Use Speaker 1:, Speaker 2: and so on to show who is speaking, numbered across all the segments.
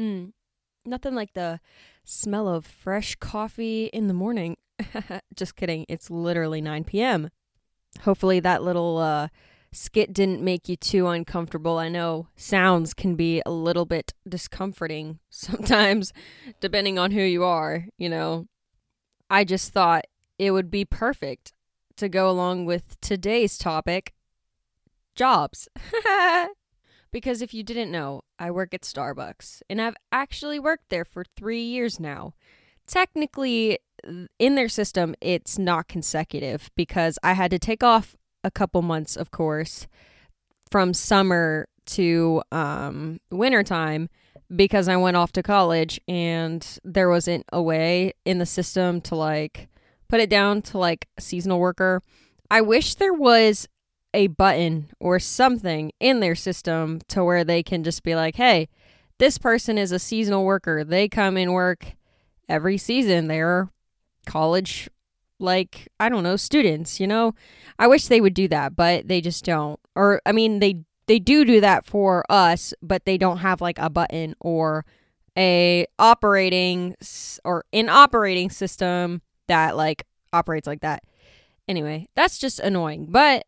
Speaker 1: Mm, nothing like the smell of fresh coffee in the morning. Just kidding. It's literally 9 p.m. Hopefully, that little uh, skit didn't make you too uncomfortable. I know sounds can be a little bit discomforting sometimes, depending on who you are, you know. I just thought it would be perfect to go along with today's topic jobs. because if you didn't know, I work at Starbucks and I've actually worked there for three years now. Technically, in their system, it's not consecutive because I had to take off a couple months, of course, from summer to um, wintertime because I went off to college and there wasn't a way in the system to like put it down to like seasonal worker. I wish there was a button or something in their system to where they can just be like, hey, this person is a seasonal worker. They come and work every season. They're college like I don't know students, you know. I wish they would do that, but they just don't. Or I mean, they they do do that for us, but they don't have like a button or a operating or an operating system that like operates like that. Anyway, that's just annoying, but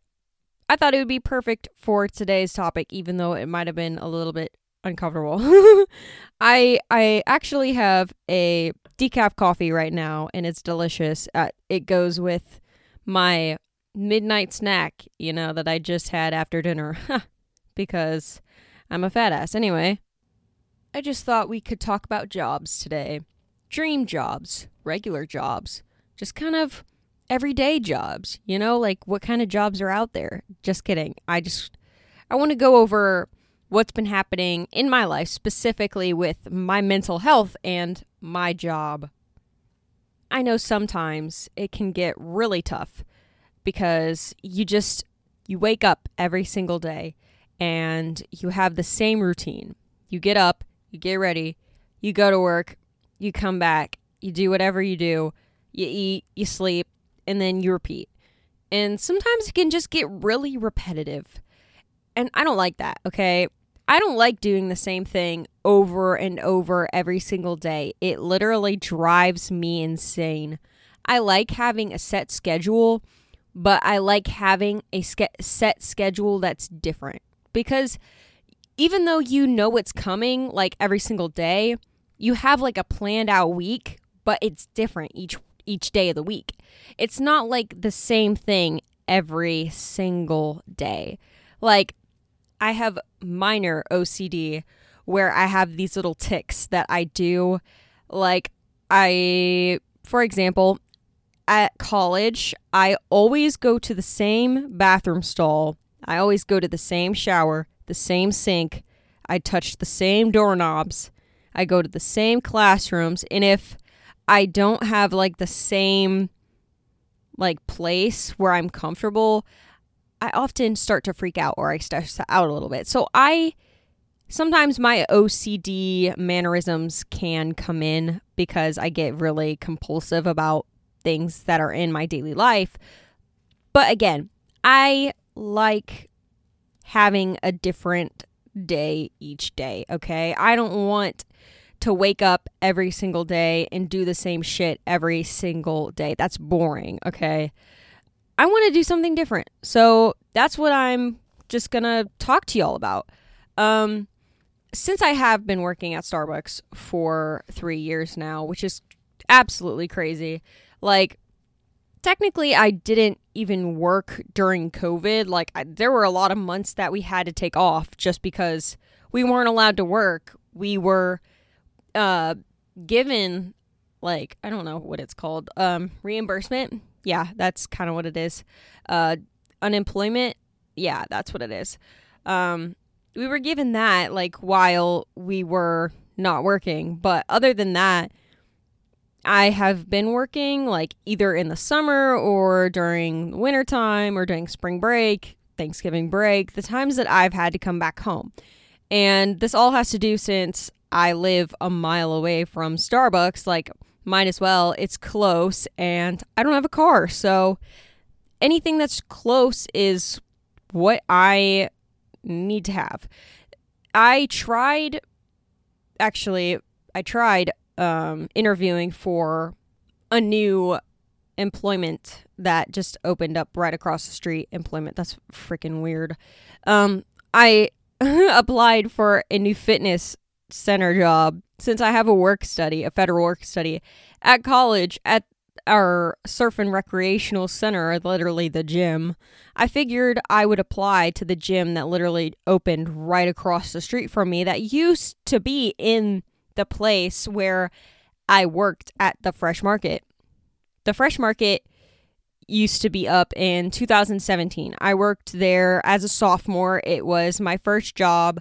Speaker 1: I thought it would be perfect for today's topic even though it might have been a little bit uncomfortable. I I actually have a decaf coffee right now, and it's delicious. Uh, it goes with my midnight snack, you know, that I just had after dinner, because I'm a fat ass. Anyway, I just thought we could talk about jobs today dream jobs, regular jobs, just kind of everyday jobs, you know, like what kind of jobs are out there. Just kidding. I just, I want to go over what's been happening in my life, specifically with my mental health and my job. I know sometimes it can get really tough because you just you wake up every single day and you have the same routine. You get up, you get ready, you go to work, you come back, you do whatever you do, you eat, you sleep, and then you repeat. And sometimes it can just get really repetitive. And I don't like that, okay? I don't like doing the same thing over and over every single day. It literally drives me insane. I like having a set schedule, but I like having a ske- set schedule that's different because even though you know it's coming like every single day, you have like a planned out week, but it's different each each day of the week. It's not like the same thing every single day. Like I have minor OCD where I have these little ticks that I do. Like, I, for example, at college, I always go to the same bathroom stall. I always go to the same shower, the same sink. I touch the same doorknobs. I go to the same classrooms. And if I don't have like the same like place where I'm comfortable, I often start to freak out or I stress out a little bit. So I sometimes my OCD mannerisms can come in because I get really compulsive about things that are in my daily life. But again, I like having a different day each day, okay? I don't want to wake up every single day and do the same shit every single day. That's boring, okay? I want to do something different. So that's what I'm just going to talk to y'all about. Um, since I have been working at Starbucks for three years now, which is absolutely crazy, like, technically, I didn't even work during COVID. Like, I, there were a lot of months that we had to take off just because we weren't allowed to work. We were uh, given, like, I don't know what it's called, um, reimbursement yeah, that's kind of what it is. Uh, unemployment, yeah, that's what it is. Um, we were given that like while we were not working, but other than that, I have been working like either in the summer or during wintertime or during spring break, Thanksgiving break, the times that I've had to come back home. And this all has to do since I live a mile away from Starbucks. Like, might as well. It's close and I don't have a car. So anything that's close is what I need to have. I tried actually I tried um, interviewing for a new employment that just opened up right across the street. Employment that's freaking weird. Um, I applied for a new fitness center job since I have a work study, a federal work study at college at our surf and recreational center, literally the gym. I figured I would apply to the gym that literally opened right across the street from me that used to be in the place where I worked at the fresh market. The fresh market used to be up in 2017. I worked there as a sophomore. It was my first job.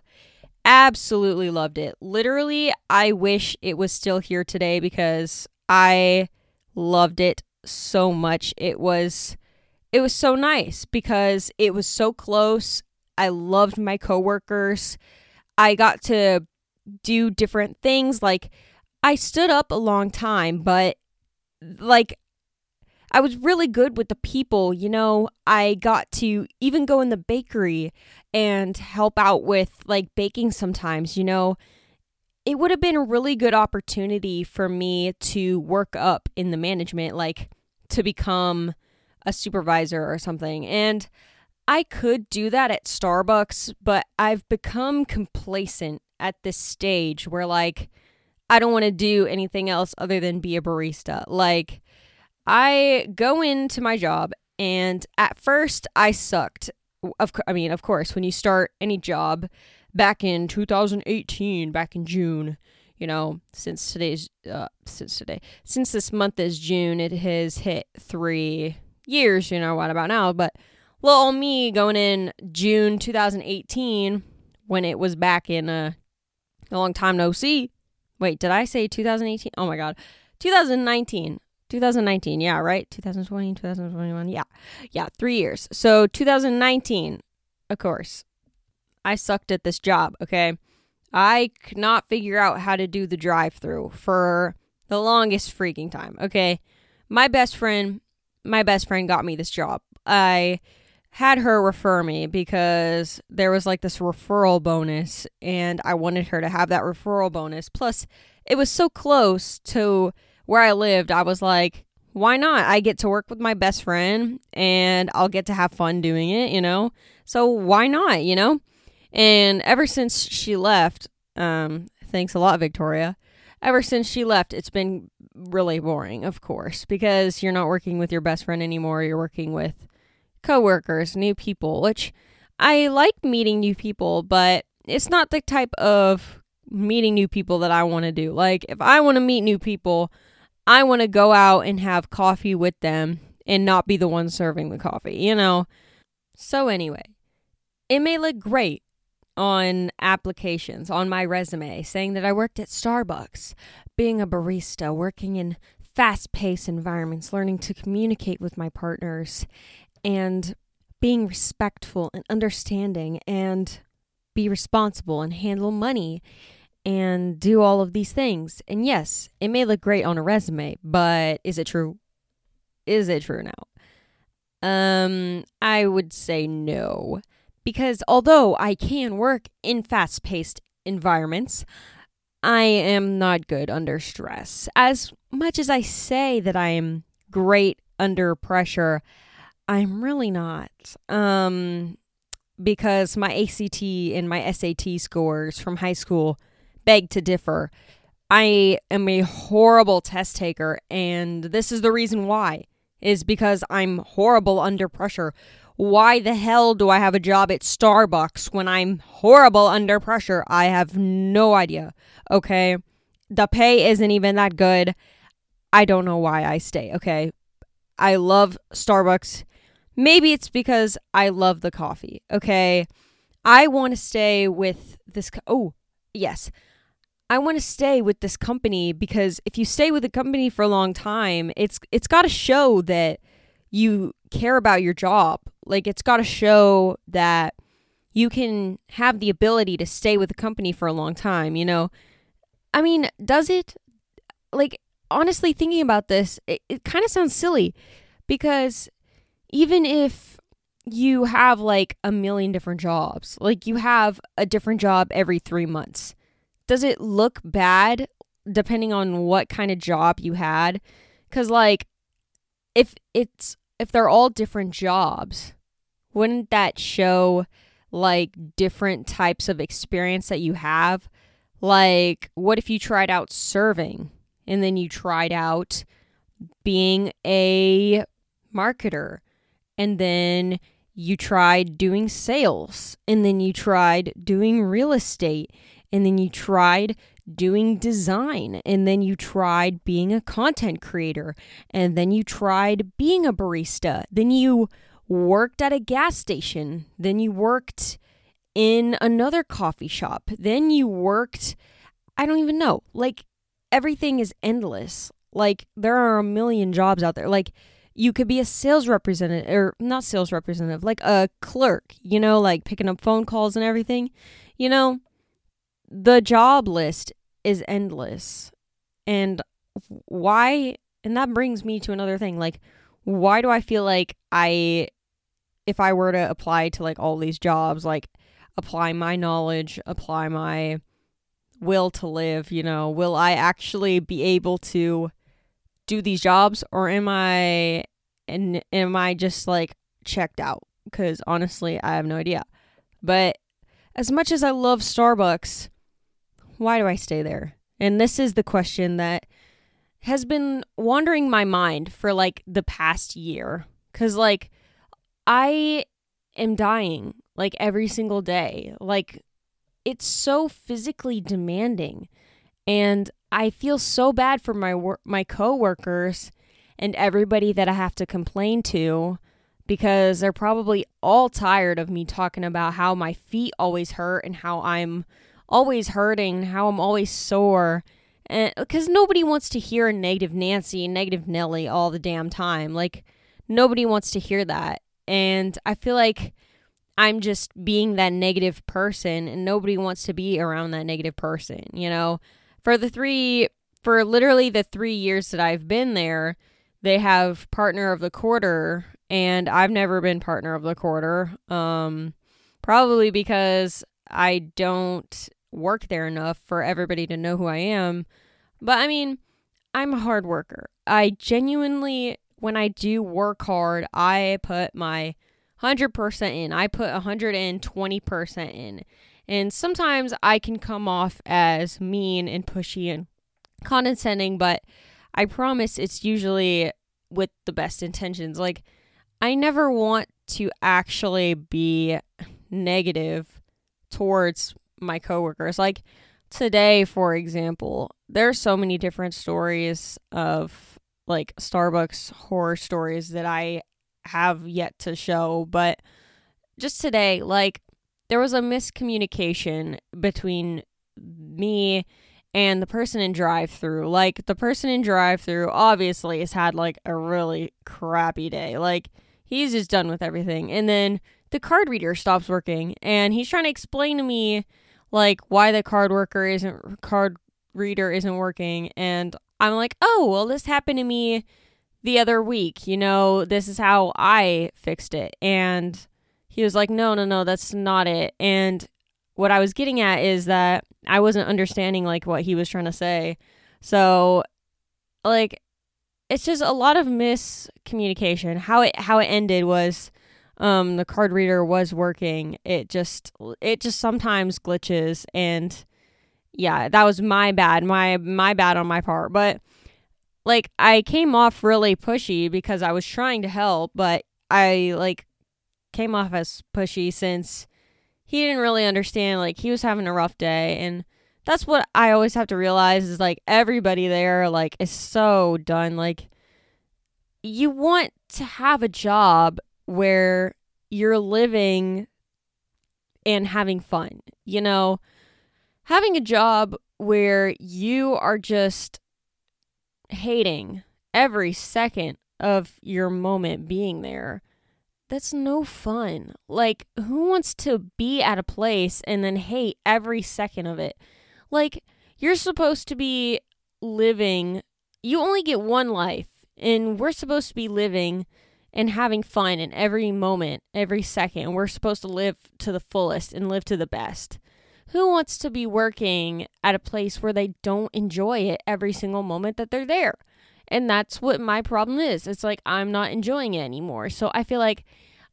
Speaker 1: Absolutely loved it. Literally, I wish it was still here today because I loved it so much. It was it was so nice because it was so close. I loved my coworkers. I got to do different things like I stood up a long time, but like I was really good with the people, you know. I got to even go in the bakery and help out with like baking sometimes, you know. It would have been a really good opportunity for me to work up in the management, like to become a supervisor or something. And I could do that at Starbucks, but I've become complacent at this stage where like I don't want to do anything else other than be a barista. Like I go into my job and at first I sucked. Of I mean, of course, when you start any job back in 2018, back in June, you know, since today's uh since today, since this month is June, it has hit 3 years, you know, what about now, but little me going in June 2018 when it was back in a, a long time no see. Wait, did I say 2018? Oh my god. 2019. 2019, yeah, right? 2020, 2021, yeah. Yeah, three years. So 2019, of course, I sucked at this job, okay? I could not figure out how to do the drive through for the longest freaking time, okay? My best friend, my best friend got me this job. I had her refer me because there was like this referral bonus and I wanted her to have that referral bonus. Plus, it was so close to where I lived, I was like, why not? I get to work with my best friend and I'll get to have fun doing it, you know? So why not, you know? And ever since she left, um, thanks a lot, Victoria. Ever since she left, it's been really boring, of course, because you're not working with your best friend anymore. You're working with coworkers, new people, which I like meeting new people, but it's not the type of meeting new people that I want to do. Like, if I want to meet new people, I want to go out and have coffee with them and not be the one serving the coffee, you know? So, anyway, it may look great on applications, on my resume, saying that I worked at Starbucks, being a barista, working in fast paced environments, learning to communicate with my partners, and being respectful and understanding and be responsible and handle money and do all of these things. And yes, it may look great on a resume, but is it true? Is it true now? Um, I would say no. Because although I can work in fast paced environments, I am not good under stress. As much as I say that I am great under pressure, I'm really not. Um, because my ACT and my SAT scores from high school beg to differ. I am a horrible test taker, and this is the reason why is because I'm horrible under pressure. Why the hell do I have a job at Starbucks when I'm horrible under pressure? I have no idea. Okay. The pay isn't even that good. I don't know why I stay. Okay. I love Starbucks. Maybe it's because I love the coffee. Okay. I want to stay with this. Co- oh, yes. I want to stay with this company because if you stay with a company for a long time, it's it's got to show that you care about your job. Like it's got to show that you can have the ability to stay with a company for a long time, you know? I mean, does it like honestly thinking about this, it, it kind of sounds silly because even if you have like a million different jobs, like you have a different job every 3 months, does it look bad depending on what kind of job you had? Cuz like if it's if they're all different jobs, wouldn't that show like different types of experience that you have? Like what if you tried out serving and then you tried out being a marketer and then you tried doing sales and then you tried doing real estate and then you tried doing design and then you tried being a content creator and then you tried being a barista. Then you worked at a gas station. Then you worked in another coffee shop. Then you worked i don't even know like everything is endless. Like there are a million jobs out there. Like you could be a sales representative or not sales representative like a clerk you know like picking up phone calls and everything you know the job list is endless. And why and that brings me to another thing like why do I feel like I if I were to apply to like all these jobs like apply my knowledge, apply my will to live, you know, will I actually be able to do these jobs or am I and am I just like checked out? Cuz honestly, I have no idea. But as much as I love Starbucks, why do I stay there? And this is the question that has been wandering my mind for like the past year. Cause like I am dying like every single day. Like it's so physically demanding. And I feel so bad for my wor- my coworkers and everybody that I have to complain to because they're probably all tired of me talking about how my feet always hurt and how I'm always hurting, how I'm always sore. Because nobody wants to hear a negative Nancy negative Nelly all the damn time. Like nobody wants to hear that. And I feel like I'm just being that negative person and nobody wants to be around that negative person, you know. For the 3 for literally the 3 years that I've been there, they have partner of the quarter and I've never been partner of the quarter. Um probably because I don't work there enough for everybody to know who I am. But I mean, I'm a hard worker. I genuinely, when I do work hard, I put my 100% in. I put 120% in. And sometimes I can come off as mean and pushy and condescending, but I promise it's usually with the best intentions. Like, I never want to actually be negative towards my coworkers. Like today, for example, there's so many different stories of like Starbucks horror stories that I have yet to show, but just today, like there was a miscommunication between me and the person in drive through. Like the person in drive through obviously has had like a really crappy day. Like he's just done with everything. And then the card reader stops working and he's trying to explain to me like why the card worker isn't card reader isn't working and I'm like, "Oh, well this happened to me the other week. You know, this is how I fixed it." And he was like, "No, no, no, that's not it." And what I was getting at is that I wasn't understanding like what he was trying to say. So like it's just a lot of miscommunication. How it how it ended was um, the card reader was working. It just it just sometimes glitches and yeah, that was my bad. My my bad on my part. But like I came off really pushy because I was trying to help, but I like came off as pushy since he didn't really understand like he was having a rough day and that's what I always have to realize is like everybody there like is so done like you want to have a job where you're living and having fun. You know, having a job where you are just hating every second of your moment being there. That's no fun. Like, who wants to be at a place and then hate every second of it? Like, you're supposed to be living, you only get one life, and we're supposed to be living and having fun in every moment, every second. We're supposed to live to the fullest and live to the best. who wants to be working at a place where they don't enjoy it every single moment that they're there? And that's what my problem is. It's like I'm not enjoying it anymore. So I feel like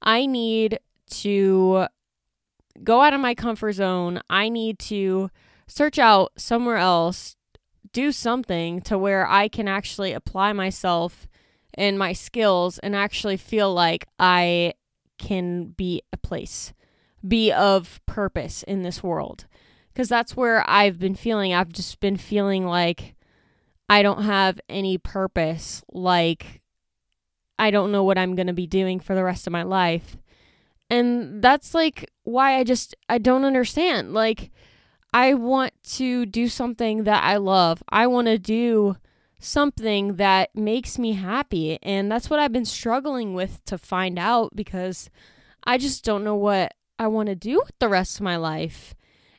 Speaker 1: I need to go out of my comfort zone. I need to search out somewhere else, do something to where I can actually apply myself and my skills and actually feel like I can be a place, be of purpose in this world. Because that's where I've been feeling. I've just been feeling like I don't have any purpose. Like I don't know what I'm going to be doing for the rest of my life. And that's like why I just I don't understand. Like I want to do something that I love. I want to do something that makes me happy. And that's what I've been struggling with to find out because I just don't know what I want to do with the rest of my life.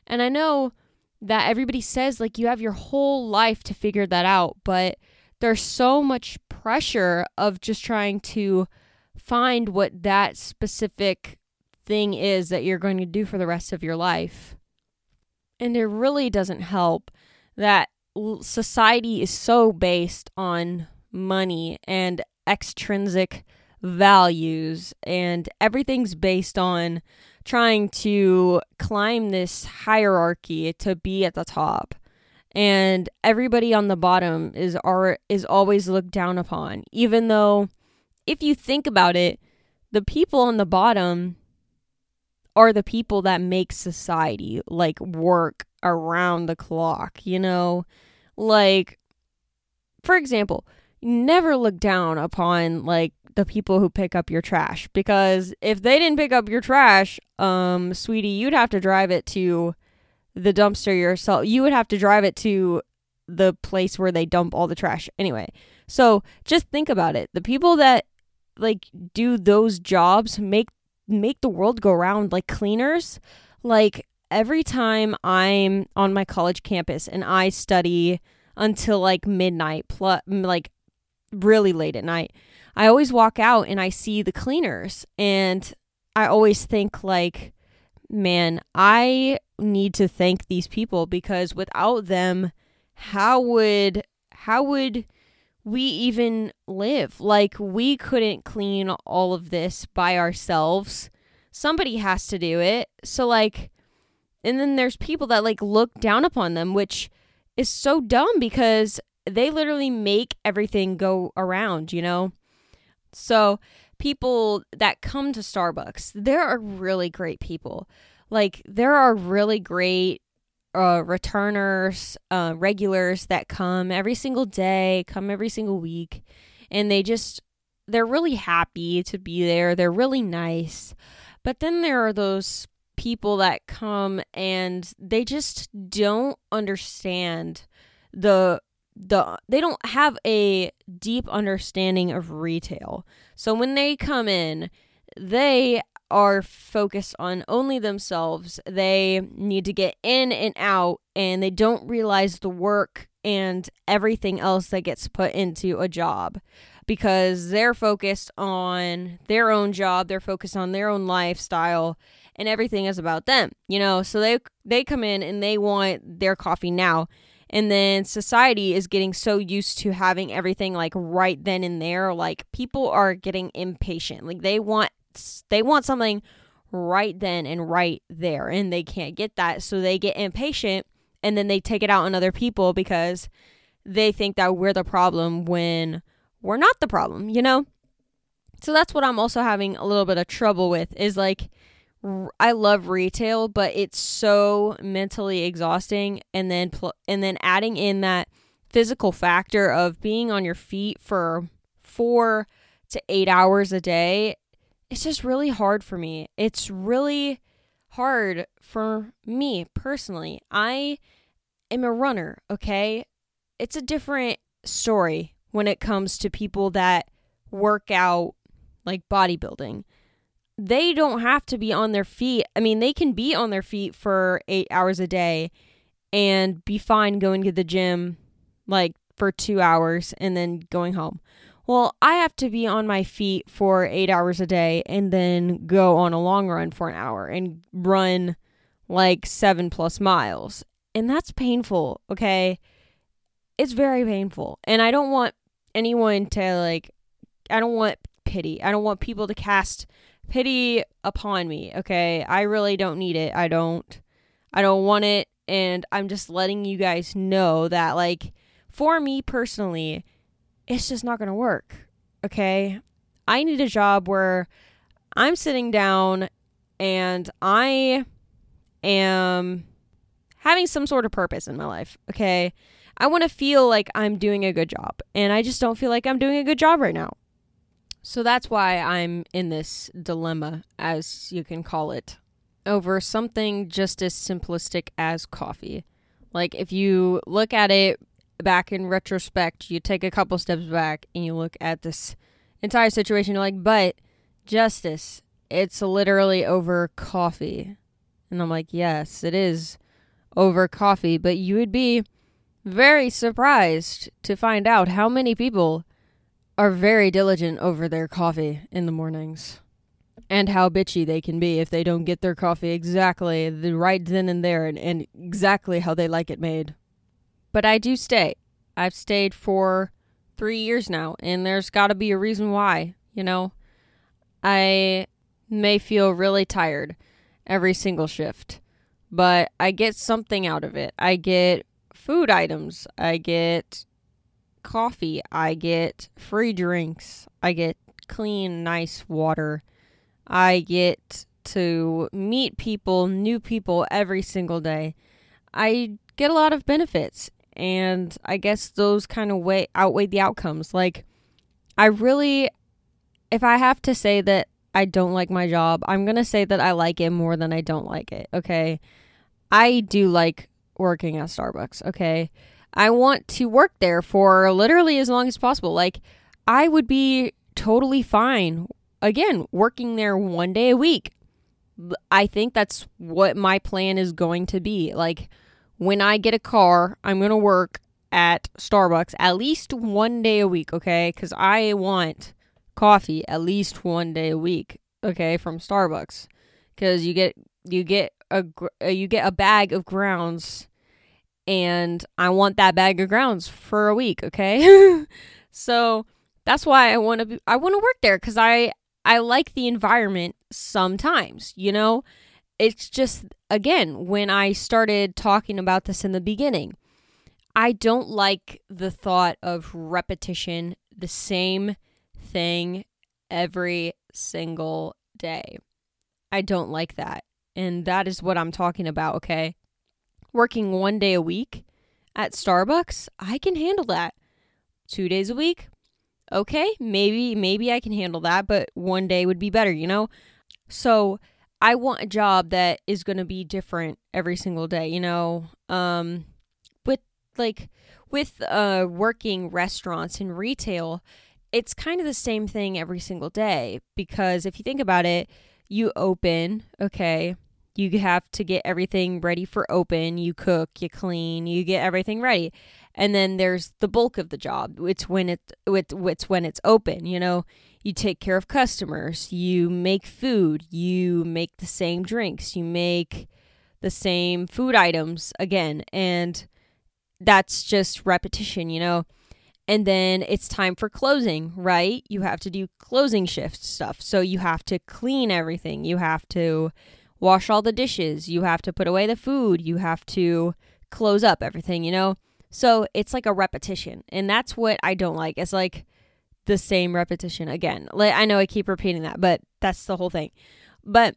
Speaker 1: And I know that everybody says like you have your whole life to figure that out, but there's so much pressure of just trying to find what that specific thing is that you're going to do for the rest of your life. And it really doesn't help that society is so based on money and extrinsic values, and everything's based on trying to climb this hierarchy to be at the top. And everybody on the bottom is are is always looked down upon, even though if you think about it, the people on the bottom are the people that make society like work around the clock, you know? Like for example, never look down upon like the people who pick up your trash because if they didn't pick up your trash, um sweetie, you'd have to drive it to the dumpster yourself. You would have to drive it to the place where they dump all the trash. Anyway, so just think about it. The people that like do those jobs make make the world go round like cleaners like every time i'm on my college campus and i study until like midnight plus mm, like really late at night i always walk out and i see the cleaners and i always think like man i need to thank these people because without them how would how would we even live. Like, we couldn't clean all of this by ourselves. Somebody has to do it. So, like, and then there's people that, like, look down upon them, which is so dumb because they literally make everything go around, you know? So, people that come to Starbucks, there are really great people. Like, there are really great uh, returners, uh, regulars that come every single day, come every single week, and they just they're really happy to be there. They're really nice. But then there are those people that come and they just don't understand the the they don't have a deep understanding of retail. So when they come in, they are focused on only themselves. They need to get in and out, and they don't realize the work and everything else that gets put into a job because they're focused on their own job, they're focused on their own lifestyle, and everything is about them, you know? So they they come in and they want their coffee now. And then society is getting so used to having everything like right then and there. Like people are getting impatient. Like they want they want something right then and right there and they can't get that so they get impatient and then they take it out on other people because they think that we're the problem when we're not the problem you know so that's what i'm also having a little bit of trouble with is like i love retail but it's so mentally exhausting and then pl- and then adding in that physical factor of being on your feet for 4 to 8 hours a day it's just really hard for me. It's really hard for me personally. I am a runner, okay? It's a different story when it comes to people that work out like bodybuilding. They don't have to be on their feet. I mean, they can be on their feet for eight hours a day and be fine going to the gym like for two hours and then going home. Well, I have to be on my feet for eight hours a day and then go on a long run for an hour and run like seven plus miles. And that's painful, okay? It's very painful. And I don't want anyone to, like, I don't want pity. I don't want people to cast pity upon me, okay? I really don't need it. I don't. I don't want it. And I'm just letting you guys know that, like, for me personally, it's just not going to work, okay? I need a job where I'm sitting down and I am having some sort of purpose in my life, okay? I want to feel like I'm doing a good job, and I just don't feel like I'm doing a good job right now. So that's why I'm in this dilemma, as you can call it, over something just as simplistic as coffee. Like, if you look at it back in retrospect, you take a couple steps back and you look at this entire situation, you're like, but justice, it's literally over coffee. And I'm like, yes, it is over coffee, but you would be very surprised to find out how many people are very diligent over their coffee in the mornings and how bitchy they can be if they don't get their coffee exactly the right then and there and, and exactly how they like it made. But I do stay. I've stayed for three years now, and there's got to be a reason why, you know? I may feel really tired every single shift, but I get something out of it. I get food items, I get coffee, I get free drinks, I get clean, nice water, I get to meet people, new people every single day. I get a lot of benefits, and I guess those kind of way outweigh the outcomes. Like, I really, if I have to say that I don't like my job, I'm to say that I like it more than I don't like it, okay? I do like working at Starbucks, okay? I want to work there for literally as long as possible. Like, I would be totally fine, again, working there one day a week. I think that's what my plan is going to be. Like, when I get a car, I'm going to work at Starbucks at least one day a week, okay? Because I want coffee at least one day a week, okay, from Starbucks, because you get you get a uh, you get a bag of grounds, and I want that bag of grounds for a week, okay? so that's why I want to I want to work there because I I like the environment sometimes, you know. It's just again when I started talking about this in the beginning. I don't like the thought of repetition, the same thing every single day. I don't like that. And that is what I'm talking about, okay? Working one day a week at Starbucks, I can handle that. Two days a week, okay, maybe maybe I can handle that, but one day would be better, you know? So I want a job that is going to be different every single day, you know? Um with like with uh working restaurants and retail, it's kind of the same thing every single day because if you think about it, you open, okay, you have to get everything ready for open, you cook, you clean, you get everything ready. And then there's the bulk of the job. It's when it it's when it's open, you know. You take care of customers, you make food, you make the same drinks, you make the same food items again and that's just repetition, you know and then it's time for closing, right? You have to do closing shift stuff. So you have to clean everything. You have to wash all the dishes. You have to put away the food. You have to close up everything, you know? So it's like a repetition. And that's what I don't like. It's like the same repetition again. Like I know I keep repeating that, but that's the whole thing. But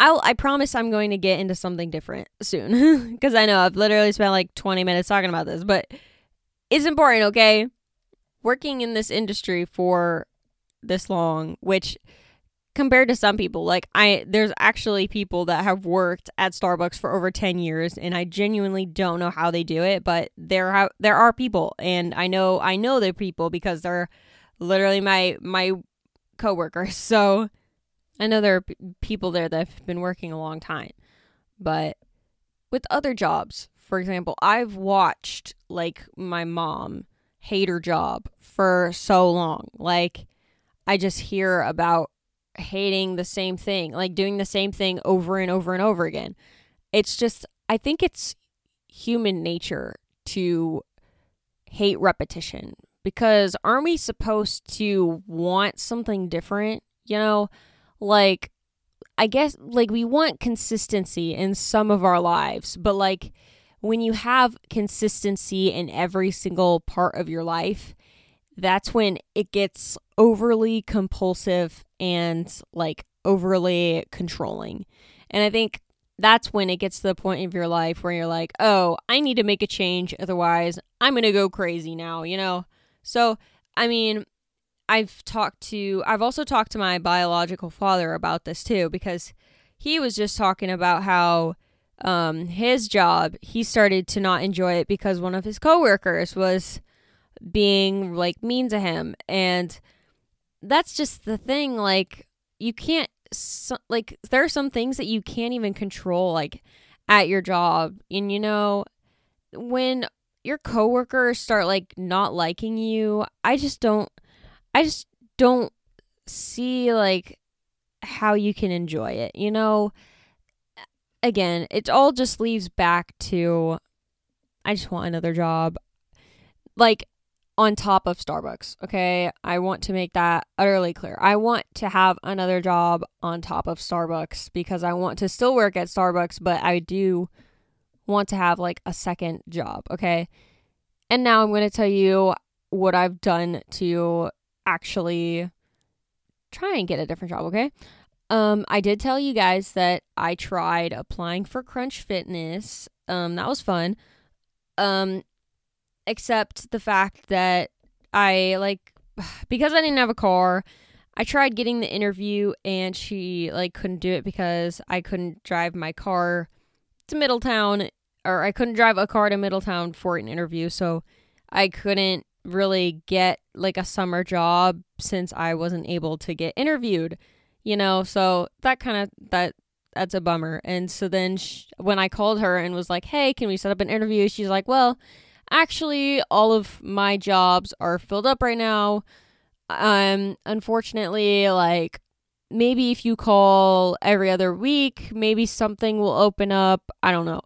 Speaker 1: I'll I promise I'm going to get into something different soon because I know I've literally spent like 20 minutes talking about this, but it's important, okay? Working in this industry for this long, which compared to some people, like I there's actually people that have worked at Starbucks for over 10 years and I genuinely don't know how they do it, but there have there are people and I know I know they're people because they're literally my my coworkers. So I know there are p- people there that have been working a long time. But with other jobs, for example, I've watched like my mom hate her job for so long. Like I just hear about hating the same thing, like doing the same thing over and over and over again. It's just, I think it's human nature to hate repetition because aren't we supposed to want something different? You know, like, I guess, like, we want consistency in some of our lives, but like, when you have consistency in every single part of your life, that's when it gets overly compulsive and like overly controlling. And I think that's when it gets to the point of your life where you're like, oh, I need to make a change. Otherwise, I'm going to go crazy now, you know? So, I mean, I've talked to, I've also talked to my biological father about this too, because he was just talking about how um, his job, he started to not enjoy it because one of his coworkers was being like mean to him. And that's just the thing like you can't so, like there are some things that you can't even control like at your job. And you know when your coworkers start like not liking you i just don't i just don't see like how you can enjoy it you know? Again it all just leaves back to i just want another job. Like on top of Starbucks. Okay. I want to make that utterly clear. I want to have another job on top of Starbucks because I want to still work at Starbucks, but I do want to have like a second job. Okay. And now I'm going to tell you what I've done to actually try and get a different job. Okay. Um, I did tell you guys that I tried applying for Crunch Fitness. Um, that was fun. Um, except the fact that I like because I didn't have a car. I tried getting the interview and she like couldn't do it because I couldn't drive my car to Middletown or I couldn't drive a car to Middletown for an interview, so I couldn't really get like a summer job since I wasn't able to get interviewed, you know. So that kind of that that's a bummer. And so then she, when I called her and was like, "Hey, can we set up an interview?" She's like, "Well, actually all of my jobs are filled up right now. Um unfortunately like maybe if you call every other week, maybe something will open up. I don't know.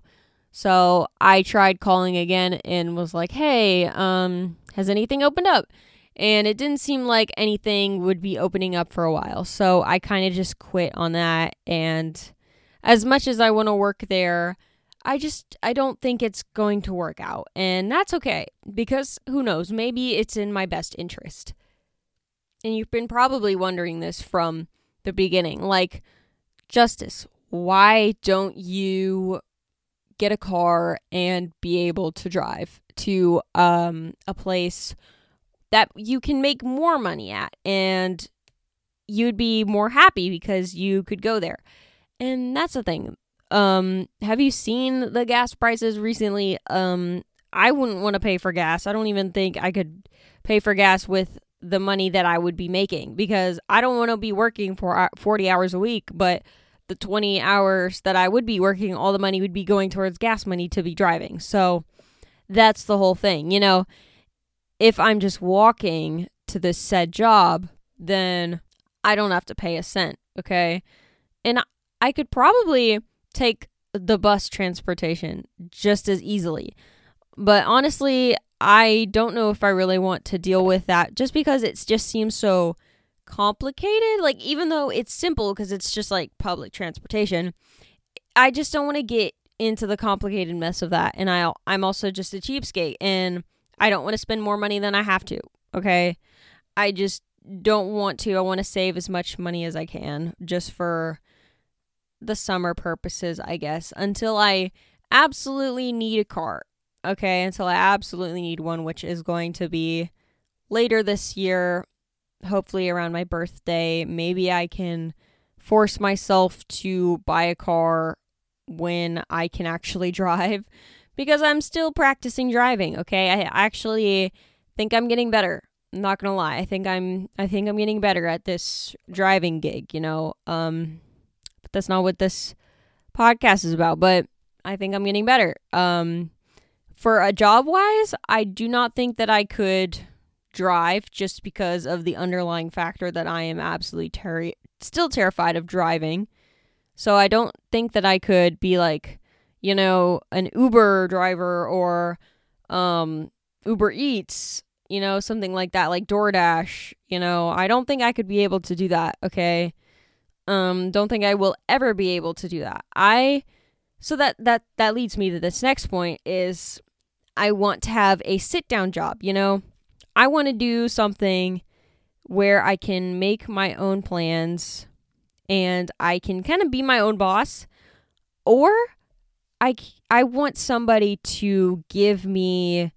Speaker 1: So I tried calling again and was like, "Hey, um has anything opened up?" And it didn't seem like anything would be opening up for a while. So I kind of just quit on that and as much as I want to work there, I just I don't think it's going to work out. And that's okay because who knows, maybe it's in my best interest. And you've been probably wondering this from the beginning. Like, Justice, why don't you get a car and be able to drive to um a place that you can make more money at and you'd be more happy because you could go there. And that's the thing. Um, have you seen the gas prices recently? Um, I wouldn't want to pay for gas. I don't even think I could pay for gas with the money that I would be making because I don't want to be working for 40 hours a week, but the 20 hours that I would be working, all the money would be going towards gas money to be driving. So that's the whole thing. You know, if I'm just walking to this said job, then I don't have to pay a cent. Okay. And I could probably take the bus transportation just as easily. But honestly, I don't know if I really want to deal with that just because it just seems so complicated. Like, even though it's simple because it's just like public transportation, I just don't want to get into the complicated mess of that. And I, I'm also just a cheapskate and I don't want to spend more money than I have to. Okay. I just don't want to. I want to save as much money as I can just for the summer purposes, I guess, until I absolutely need a car. Okay, until I absolutely need one, which is going to be later this year, hopefully around my birthday. Maybe I can force myself to buy a car when I can actually drive because I'm still practicing driving, okay? I actually think I'm getting better. I'm not going to lie. I think I'm I think I'm getting better at this driving gig, you know. Um but that's not what this podcast is about. But I think I'm getting better. Um, for a job wise, I do not think that I could drive just because of the underlying factor that I am absolutely ter- still terrified of driving. So I don't think that I could be like, you know, an Uber driver or um Uber Eats, you know, something like that, like DoorDash, you know. I don't think I could be able to do that, okay? Um don't think I will ever be able to do that. I so that that that leads me to this next point is I want to have a sit down job, you know. I want to do something where I can make my own plans and I can kind of be my own boss or I I want somebody to give me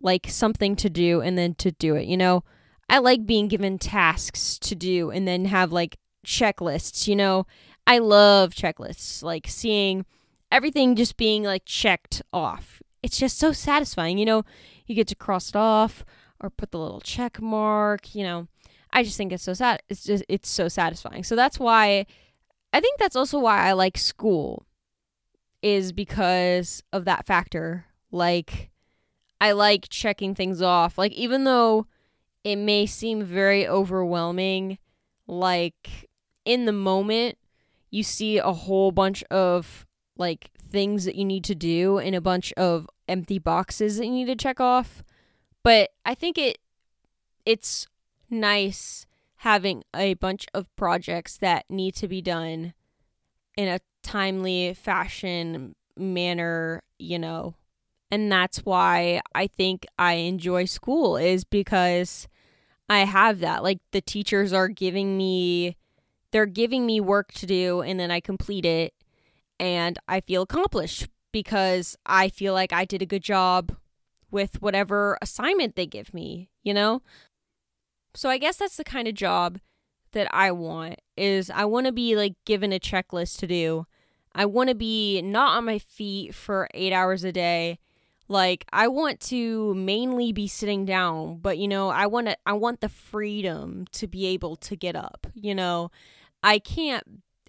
Speaker 1: like something to do and then to do it, you know? I like being given tasks to do and then have like checklists, you know? I love checklists, like seeing everything just being like checked off. It's just so satisfying, you know? You get to cross it off or put the little check mark, you know? I just think it's so sad. It's just it's so satisfying. So that's why I think that's also why I like school is because of that factor. Like I like checking things off. Like even though it may seem very overwhelming, like in the moment you see a whole bunch of like things that you need to do and a bunch of empty boxes that you need to check off. But I think it it's nice having a bunch of projects that need to be done in a timely fashion manner, you know. And that's why I think I enjoy school is because I have that. Like the teachers are giving me they're giving me work to do and then I complete it and I feel accomplished because I feel like I did a good job with whatever assignment they give me, you know? So I guess that's the kind of job that I want is I want to be like given a checklist to do. I want to be not on my feet for 8 hours a day. Like I want to mainly be sitting down, but you know, I want to I want the freedom to be able to get up, you know. I can't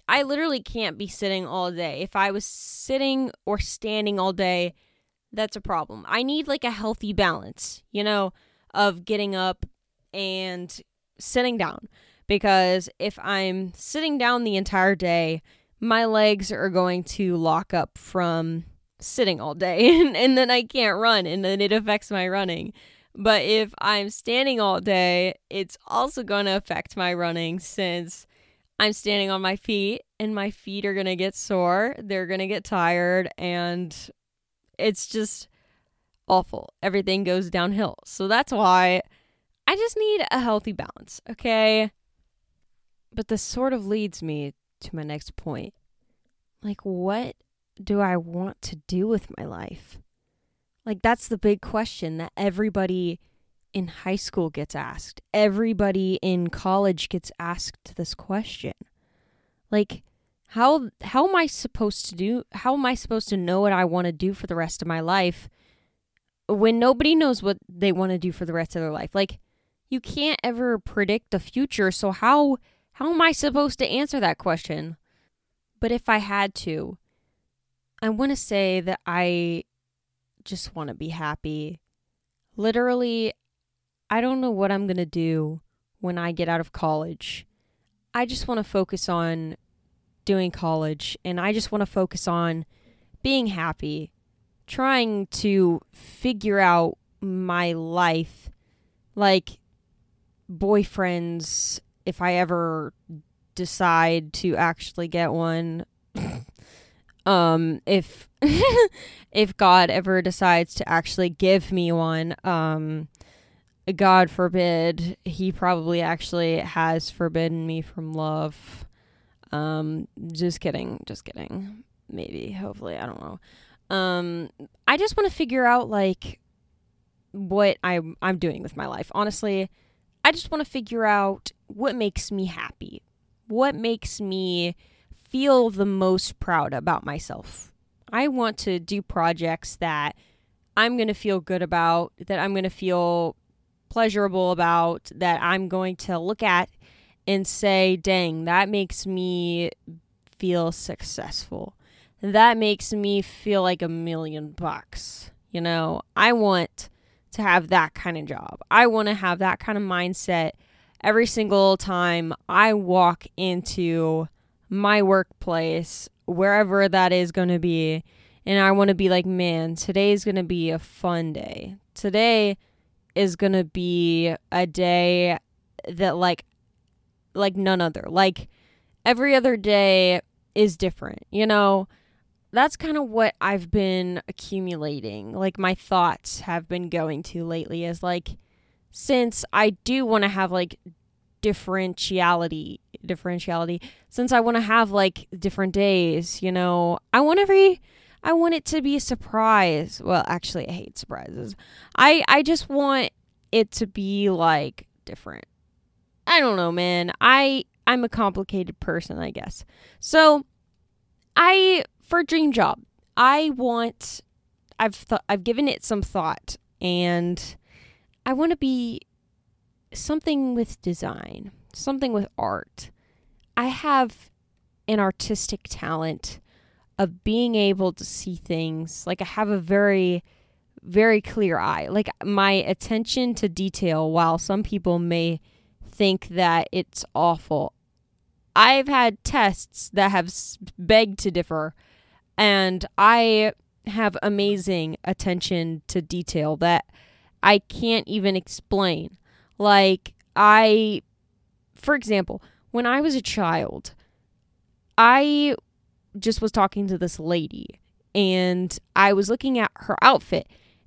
Speaker 1: I literally can't be sitting all day. If I was sitting or standing all day, that's a problem. I need like a healthy balance, you know, of getting up and sitting down because if I'm sitting down the entire day, my legs are going to lock up from sitting all day and, and then I can't run and then it affects my running. But if I'm standing all day, it's also going to affect my running since I'm standing on my feet and my feet are going to get sore. They're going to get tired and it's just awful. Everything goes downhill. So that's why I just need a healthy balance, okay? But this sort of leads me to my next point. Like, what do I want to do with my life? Like, that's the big question that everybody in high school gets asked. Everybody in college gets asked this question. Like, how how am I supposed to do how am I supposed to know what I want to do for the rest of my life when nobody knows what they want to do for the rest of their life? Like you can't ever predict the future, so how how am I supposed to answer that question? But if I had to, I want to say that I just want to be happy. Literally, I don't know what I'm going to do when I get out of college. I just want to focus on doing college and I just want to focus on being happy, trying to figure out my life. Like, boyfriends if I ever decide to actually get one. um if if God ever decides to actually give me one, um God forbid, he probably actually has forbidden me from love. Um just kidding, just kidding. Maybe, hopefully, I don't know. Um I just want to figure out like what I I'm doing with my life. Honestly, I just want to figure out what makes me happy. What makes me feel the most proud about myself. I want to do projects that I'm going to feel good about, that I'm going to feel pleasurable about, that I'm going to look at and say, dang, that makes me feel successful. That makes me feel like a million bucks. You know, I want to have that kind of job. I want to have that kind of mindset every single time I walk into my workplace, wherever that is going to be, and I want to be like, man, today is going to be a fun day. Today is going to be a day that like like none other. Like every other day is different, you know? That's kind of what I've been accumulating. Like my thoughts have been going to lately is like since I do want to have like differentiality differentiality since I want to have like different days, you know. I want every I want it to be a surprise. Well, actually I hate surprises. I I just want it to be like different. I don't know, man. I I'm a complicated person, I guess. So, I for dream job, I want I've th- I've given it some thought and I want to be something with design, something with art. I have an artistic talent of being able to see things. Like I have a very very clear eye. Like my attention to detail while some people may think that it's awful. I've had tests that have begged to differ and I have amazing attention to detail that I can't even explain. Like, I, for example, when I was a child, I just was talking to this lady and I was looking at her outfit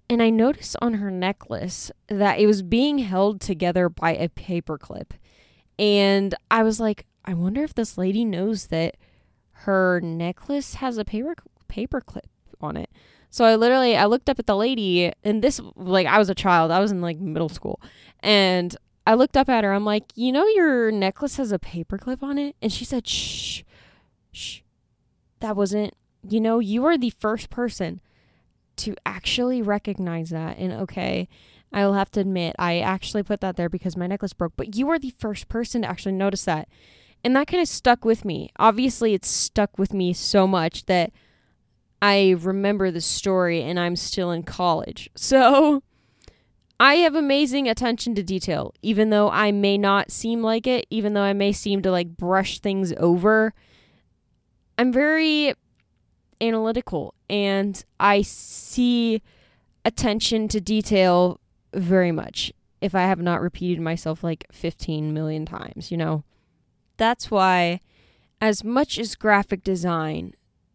Speaker 1: and I noticed on her necklace that it was being held together by a paperclip. And I was like, I wonder if this lady knows that her necklace has a paper paperclip on it. So I literally I looked up at the lady and this like I was a child. I was in like middle school. And I looked up at her. I'm like, "You know your necklace has a paperclip on it?" And she said, "Shh. Shh. That wasn't, you know, you are the first person to actually recognize that." And okay, I will have to admit, I actually put that there because my necklace broke, but you were the first person to actually notice that. And that kind of stuck with me. Obviously, it's stuck with me so much that I remember the story and I'm still in college. So I have amazing attention to detail, even though I may not seem like it, even though I may seem to like brush things over. I'm very analytical and I see attention to detail very much if I have not repeated myself like 15 million times, you know? That's why, as much as graphic design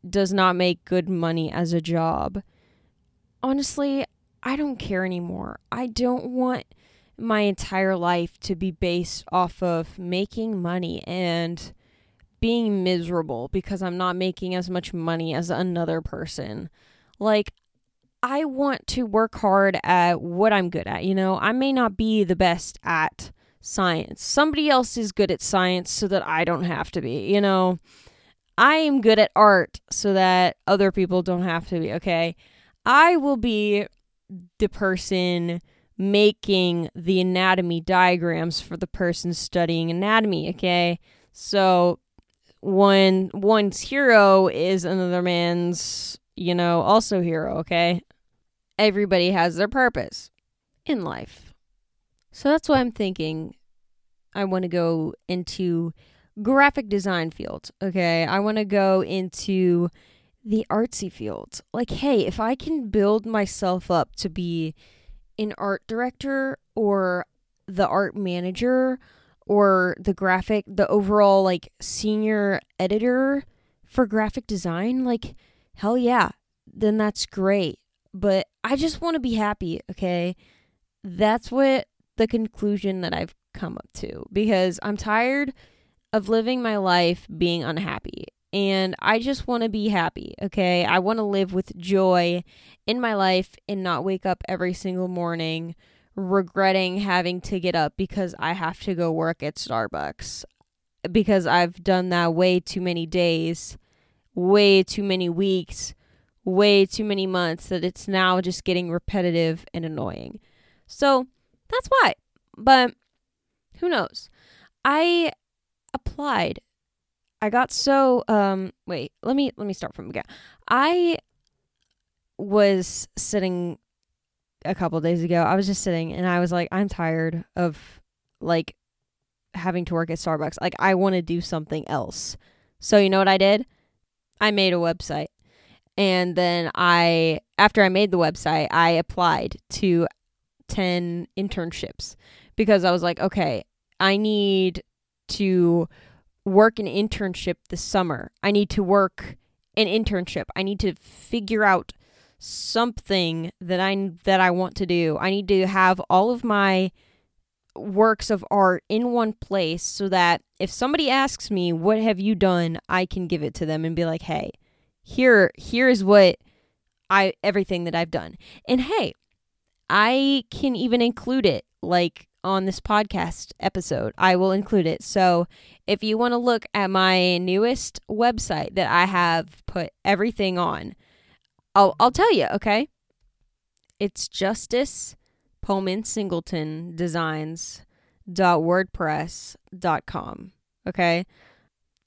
Speaker 1: does not make good money as a job. Honestly, I don't care anymore. I don't want my entire life to be based off of making money and being miserable because I'm not making as much money as another person. Like, I want to work hard at what I'm good at. You know, I may not be the best at science. Somebody else is good at science so that I don't have to be, you know. I am good at art so that other people don't have to be, okay? I will be the person making the anatomy diagrams for the person studying anatomy, okay? So one one's hero is another man's, you know, also hero, okay? Everybody has their purpose in life. So that's why I'm thinking I want to go into graphic design field. Okay. I want to go into the artsy field. Like, hey, if I can build myself up to be an art director or the art manager or the graphic, the overall like senior editor for graphic design, like, hell yeah, then that's great. But I just want to be happy, okay? That's what the conclusion that I've come up to because I'm tired of living my life being unhappy. And I just want to be happy, okay? I want to live with joy in my life and not wake up every single morning regretting having to get up because I have to go work at Starbucks. Because I've done that way too many days, way too many weeks, way too many months that it's now just getting repetitive and annoying. So that's why. But who knows? I applied. I got so um wait, let me let me start from again. I was sitting a couple days ago. I was just sitting and I was like I'm tired of like having to work at Starbucks. Like I want to do something else. So you know what I did? I made a website. And then I after I made the website, I applied to 10 internships because I was like, okay, I need to work an internship this summer. I need to work an internship. I need to figure out something that I that I want to do. I need to have all of my works of art in one place so that if somebody asks me what have you done, I can give it to them and be like, "Hey, here here's what I everything that I've done." And hey, I can even include it like on this podcast episode. I will include it. So if you want to look at my newest website that I have put everything on, I'll I'll tell you, okay? It's Justice Pohlman Singleton Designs dot wordpress dot com. Okay?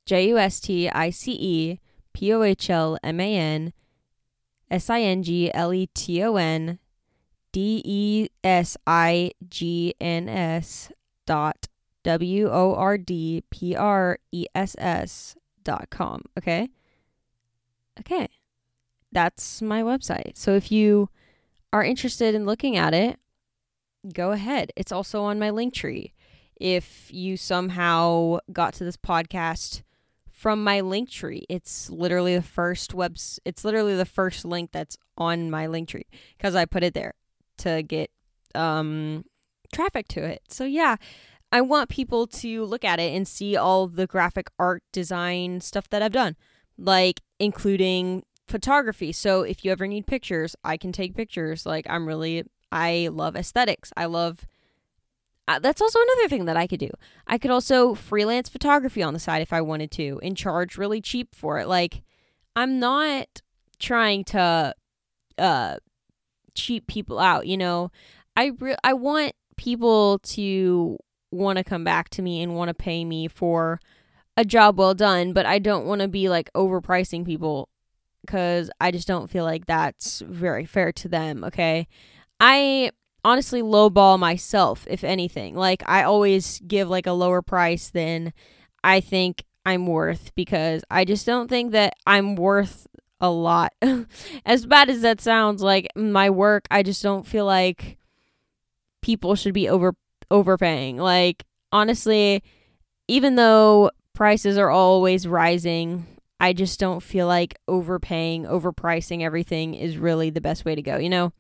Speaker 1: J U S T I C E P O H L M A N S I N G L E T O N D E S I G N S dot W O R D P R E S S dot com. Okay. Okay. That's my website. So if you are interested in looking at it, go ahead. It's also on my link tree. If you somehow got to this podcast from my link tree, it's literally the first webs it's literally the first link that's on my link tree because I put it there to get um, traffic to it. So yeah, I want people to look at it and see all the graphic art design stuff that I've done, like including photography. So if you ever need pictures, I can take pictures. Like I'm really I love aesthetics. I love uh, that's also another thing that I could do. I could also freelance photography on the side if I wanted to and charge really cheap for it. Like I'm not trying to uh cheap people out, you know. I re- I want people to want to come back to me and want to pay me for a job well done, but I don't want to be like overpricing people cuz I just don't feel like that's very fair to them, okay? I honestly lowball myself if anything. Like I always give like a lower price than I think I'm worth because I just don't think that I'm worth a lot. as bad as that sounds, like my work, I just don't feel like people should be over overpaying. Like honestly, even though prices are always rising, I just don't feel like overpaying, overpricing everything is really the best way to go, you know?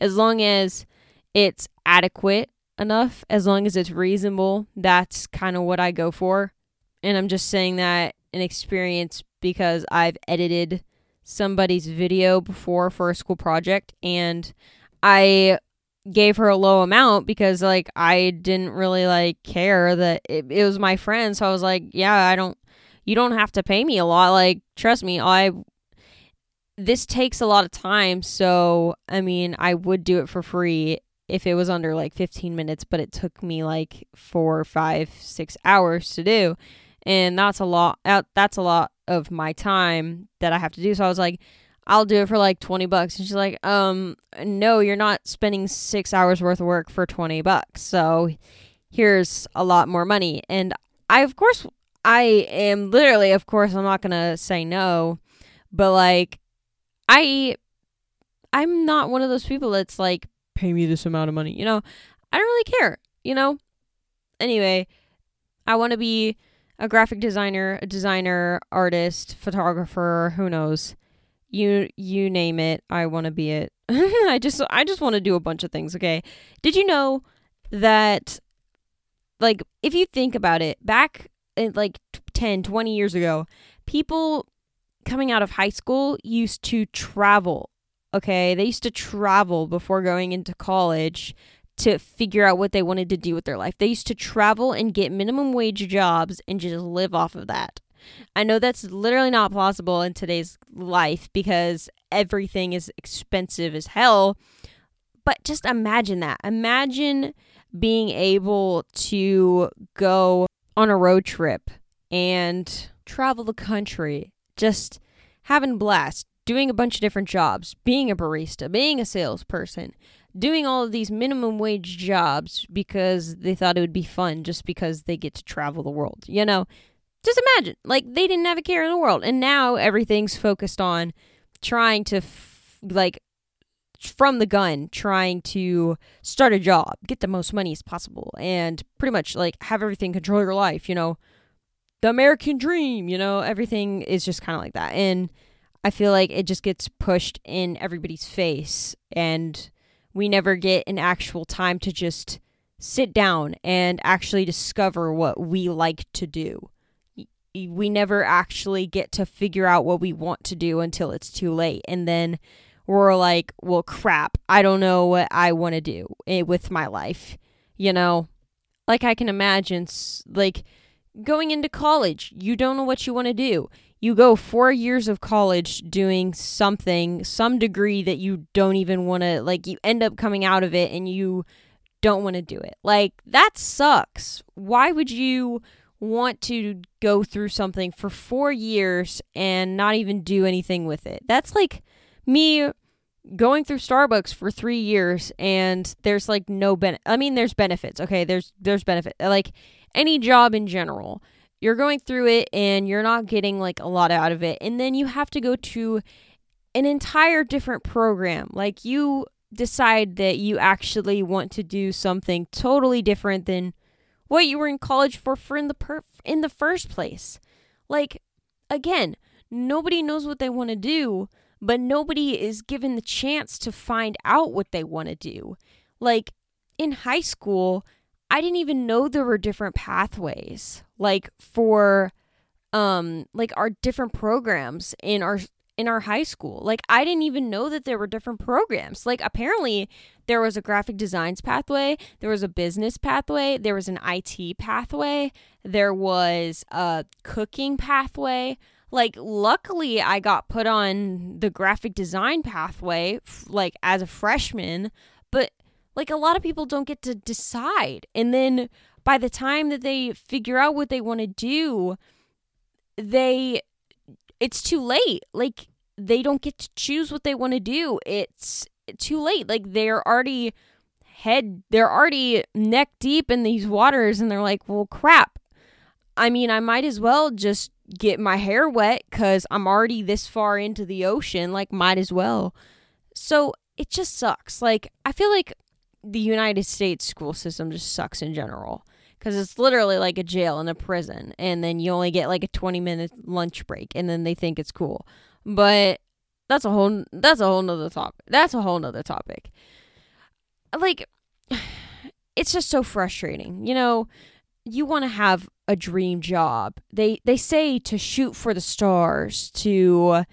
Speaker 1: As long as it's adequate enough, as long as it's reasonable, that's kind of what I go for. And I'm just saying that in experience because I've edited somebody's video before for a school project and I gave her a low amount because like I didn't really like care that it, it was my friend so I was like yeah I don't you don't have to pay me a lot like trust me I this takes a lot of time so I mean I would do it for free if it was under like 15 minutes but it took me like four five six hours to do and that's a lot that's a lot of my time that I have to do. So I was like, I'll do it for like 20 bucks. And she's like, um, no, you're not spending six hours worth of work for 20 bucks. So here's a lot more money. And I, of course, I am literally, of course, I'm not to say no, but like, I, I'm not one of those people that's like, pay me this amount of money. You know, I don't really care, you know? Anyway, I want to be a graphic designer, a designer, artist, photographer, who knows. You you name it, I want to be it. I just I just want to do a bunch of things, okay? Did you know that like if you think about it, back Eh, like 10, 20 years ago, people coming out of high school used to travel. Okay? They used to travel before going into college to figure out what they wanted to do with their life. They used to travel and get minimum wage jobs and just live off of that. I know that's literally not possible in today's life because everything is expensive as hell. But just imagine that. Imagine being able to go on a road trip and travel the country, just having blast, doing a bunch of different jobs, being a barista, being a salesperson, doing all of these minimum wage jobs because they thought it would be fun just because they get to travel the world. You know, just imagine, like, they didn't have a care in the world. And now everything's focused on trying to, f- like, from the gun, trying to start a job, get the most money as possible, and pretty much, like, have everything control your life, you know, the American dream, you know, everything is just kind of like that. And I feel like it just gets pushed in everybody's face, and we never get an actual time to just sit down and actually discover what we like to do we never actually get to figure out what we want to do until it's too late. And then we're like, well, crap, I don't know what I want to do eh, with my life. You know, like I can imagine, like going into college, you don't know what you want to do. You go four years of college doing something, some degree that you don't even want to, like, you end up coming out of it and you don't want to do it. Like, that sucks. Why would you want to go through something for four years and not even do anything with it. That's like me going through Starbucks for three years and there's like no benefit. I mean, there's benefits. Okay, there's there's benefit. Like any job in general, you're going through it and you're not getting like a lot out of it, and then you have to go to an entire different program. Like you decide that you actually want to do something totally different than what you were in college for for in the per- in the first place. Like again, nobody knows what they want to do, but nobody is given the chance to find out what they want to do. Like in high school, I didn't even know there were different pathways. Like for um like our different programs in our in our high school. Like I didn't even know that there were different programs. Like apparently there was a graphic designs pathway, there was a business pathway, there was an IT pathway, there was a cooking pathway. Like luckily I got put on the graphic design pathway like as a freshman, but like a lot of people don't get to decide. And then by the time that they figure out what they want to do, they it's too late. Like they don't get to choose what they want to do. It's too late. Like they're already head they're already neck deep in these waters and they're like, "Well, crap. I mean, I might as well just get my hair wet cuz I'm already this far into the ocean, like might as well." So, it just sucks. Like I feel like the United States school system just sucks in general because it's literally like a jail and a prison and then you only get like a 20 minute lunch break and then they think it's cool but that's a whole that's a whole nother topic that's a whole nother topic like it's just so frustrating you know you want to have a dream job they they say to shoot for the stars to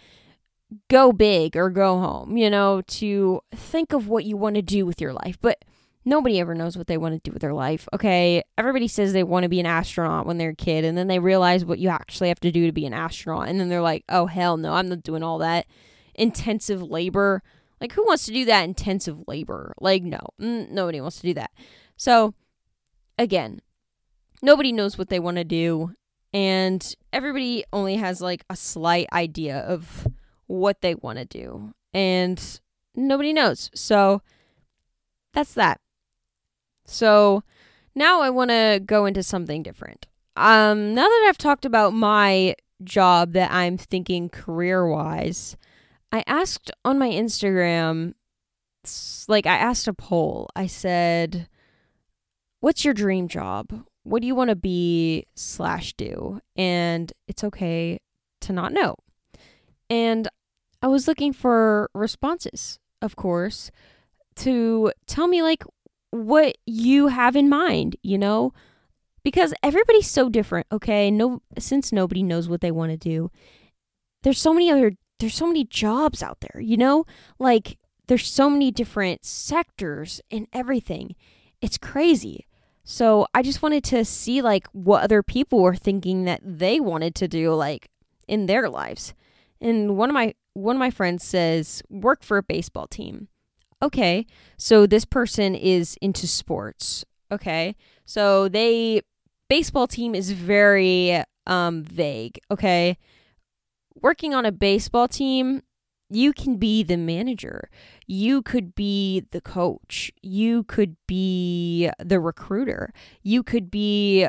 Speaker 1: go big or go home you know to think of what you want to do with your life but Nobody ever knows what they want to do with their life. Okay, everybody says they want to be an astronaut when they're a kid, and then they realize what you actually have to do to be an astronaut, and then they're like, "Oh hell no, I'm not doing all that intensive labor." Like, who wants to do that intensive labor? Like, no, mm, nobody wants to do that. So, again, nobody knows what they want to do, and everybody only has like a slight idea of what they want to do, and nobody knows. So, that's that. So now I want to go into something different. Um, now that I've talked about my job that I'm thinking career wise, I asked on my Instagram, like, I asked a poll. I said, What's your dream job? What do you want to be slash do? And it's okay to not know. And I was looking for responses, of course, to tell me, like, what you have in mind, you know? Because everybody's so different, okay? No since nobody knows what they want to do. There's so many other there's so many jobs out there, you know? Like there's so many different sectors and everything. It's crazy. So I just wanted to see like what other people were thinking that they wanted to do like in their lives. And one of my one of my friends says work for a baseball team okay, so this person is into sports. Okay. So they baseball team is very um vague, okay? Working on a baseball team you can be the manager. You could be the coach. You could be the recruiter. You could be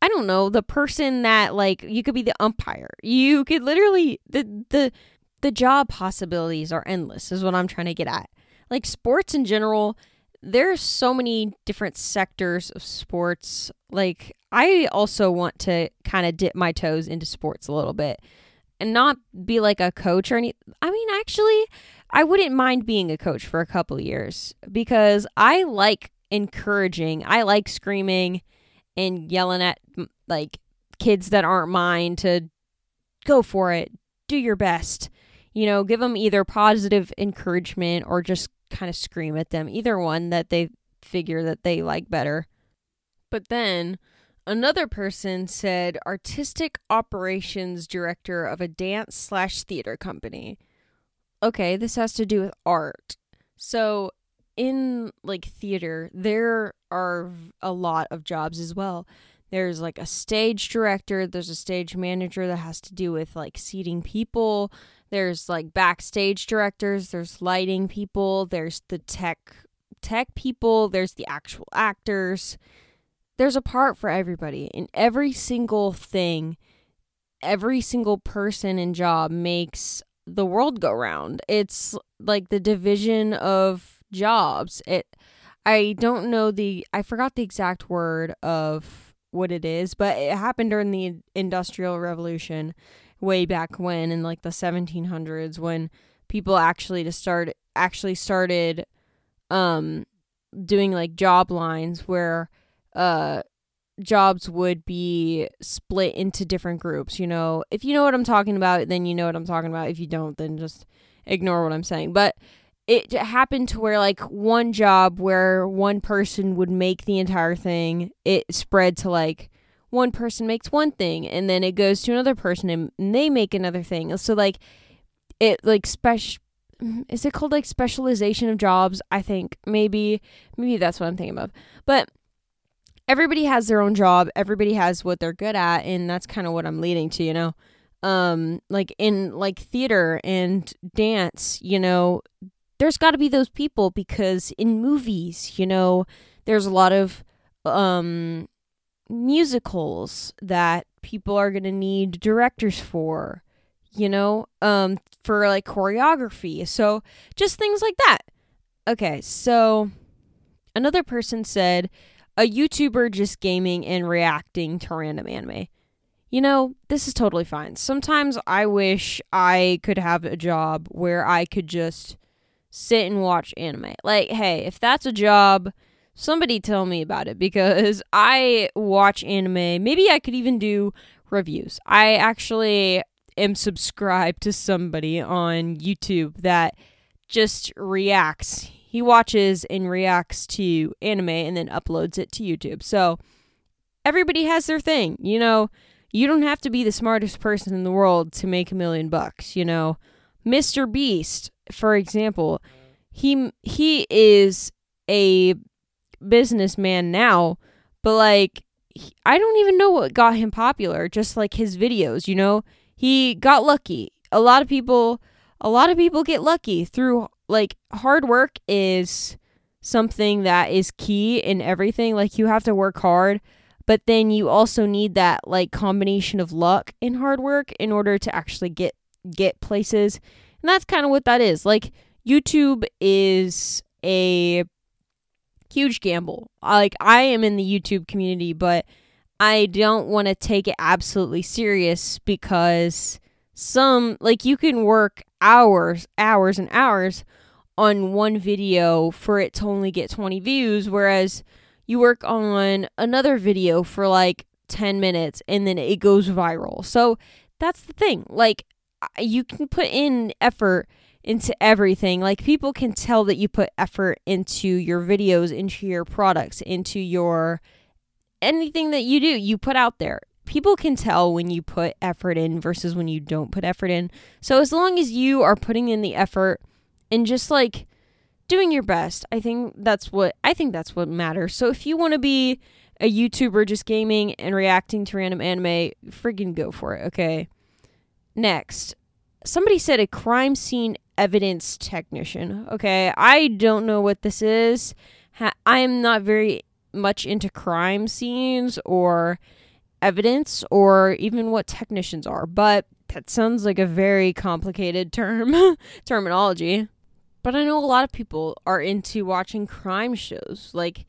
Speaker 1: I don't know, the person that like you could be the umpire. You could literally the the the job possibilities are endless is what I'm trying to get at. Like sports in general, there's so many different sectors of sports. Like I also want to kind of dip my toes into sports a little bit and not be like a coach or any I mean actually I wouldn't mind being a coach for a couple years because I like encouraging. I like screaming and yelling at like kids that aren't mine to go for it. Do your best. You know, give them either positive encouragement or just kind of scream at them. Either one that they figure that they like better. But then Another person said artistic operations director of a dance slash theater company. Okay, this has to do with art. So in like theater, there are a lot of jobs as well. There's like a stage director, there's a stage manager that has to do with like seating people. There's like backstage directors, there's lighting people, there's the tech tech people, there's the actual actors there's a part for everybody in every single thing every single person and job makes the world go round. It's like the division of jobs. It i don't know the i forgot the exact word of what it is but it happened during the industrial revolution way back when in like the 1700s when people actually to start actually started um doing like job lines where uh jobs would be split into different groups. You know, if you know what I'm talking about, then you know what I'm talking about. If you don't, then just ignore what I'm saying. But it happened to where like one job where one person would make the entire thing, it spread to like one person makes one thing and then it goes to another person and they make another thing. So like it like special is it called like specialization of jobs? I think maybe maybe that's what I'm thinking of. But everybody has their own job, everybody has what they're good at, and that's kind of what I'm leading to, you know. Um like in like theater and dance, you know, there's got to be those people because in movies, you know, there's a lot of um musicals that people are going to need directors for, you know, um for like choreography. So, just things like that. Okay, so another person said a YouTuber just gaming and reacting to random anime. You know, this is totally fine. Sometimes I wish I could have a job where I could just sit and watch anime. Like, hey, if that's a job, somebody tell me about it because I watch anime. Maybe I could even do reviews. I actually am subscribed to somebody on YouTube that just reacts he watches and reacts to anime and then uploads it to YouTube. So everybody has their thing. You know, you don't have to be the smartest person in the world to make a million bucks, you know. Mr. Beast, for example, he he is a businessman now, but like I don't even know what got him popular, just like his videos, you know. He got lucky. A lot of people a lot of people get lucky through like hard work is something that is key in everything. Like you have to work hard, but then you also need that like combination of luck and hard work in order to actually get get places. And that's kind of what that is. Like YouTube is a huge gamble. Like I am in the YouTube community, but I don't want to take it absolutely serious because some like you can work hours, hours and hours on one video for it to only get 20 views, whereas you work on another video for like 10 minutes and then it goes viral. So that's the thing. Like, you can put in effort into everything. Like, people can tell that you put effort into your videos, into your products, into your anything that you do, you put out there. People can tell when you put effort in versus when you don't put effort in. So, as long as you are putting in the effort, and just like doing your best. I think that's what I think that's what matters. So if you want to be a YouTuber just gaming and reacting to random anime, friggin' go for it, okay? Next, somebody said a crime scene evidence technician. Okay, I don't know what this is. Ha- I am not very much into crime scenes or evidence or even what technicians are, but that sounds like a very complicated term terminology. But I know a lot of people are into watching crime shows. Like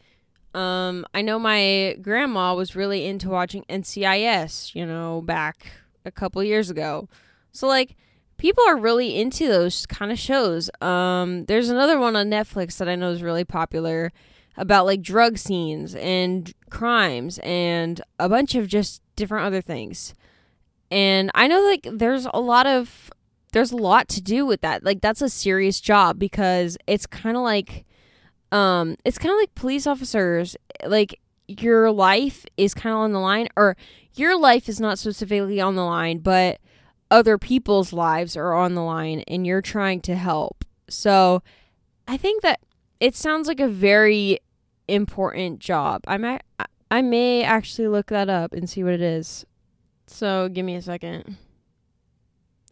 Speaker 1: um I know my grandma was really into watching NCIS, you know, back a couple years ago. So like people are really into those kind of shows. Um, there's another one on Netflix that I know is really popular about like drug scenes and crimes and a bunch of just different other things. And I know like there's a lot of there's a lot to do with that. Like that's a serious job because it's kind of like um it's kind of like police officers like your life is kind of on the line or your life is not specifically on the line, but other people's lives are on the line and you're trying to help. So I think that it sounds like a very important job. I might I may actually look that up and see what it is. So give me a second.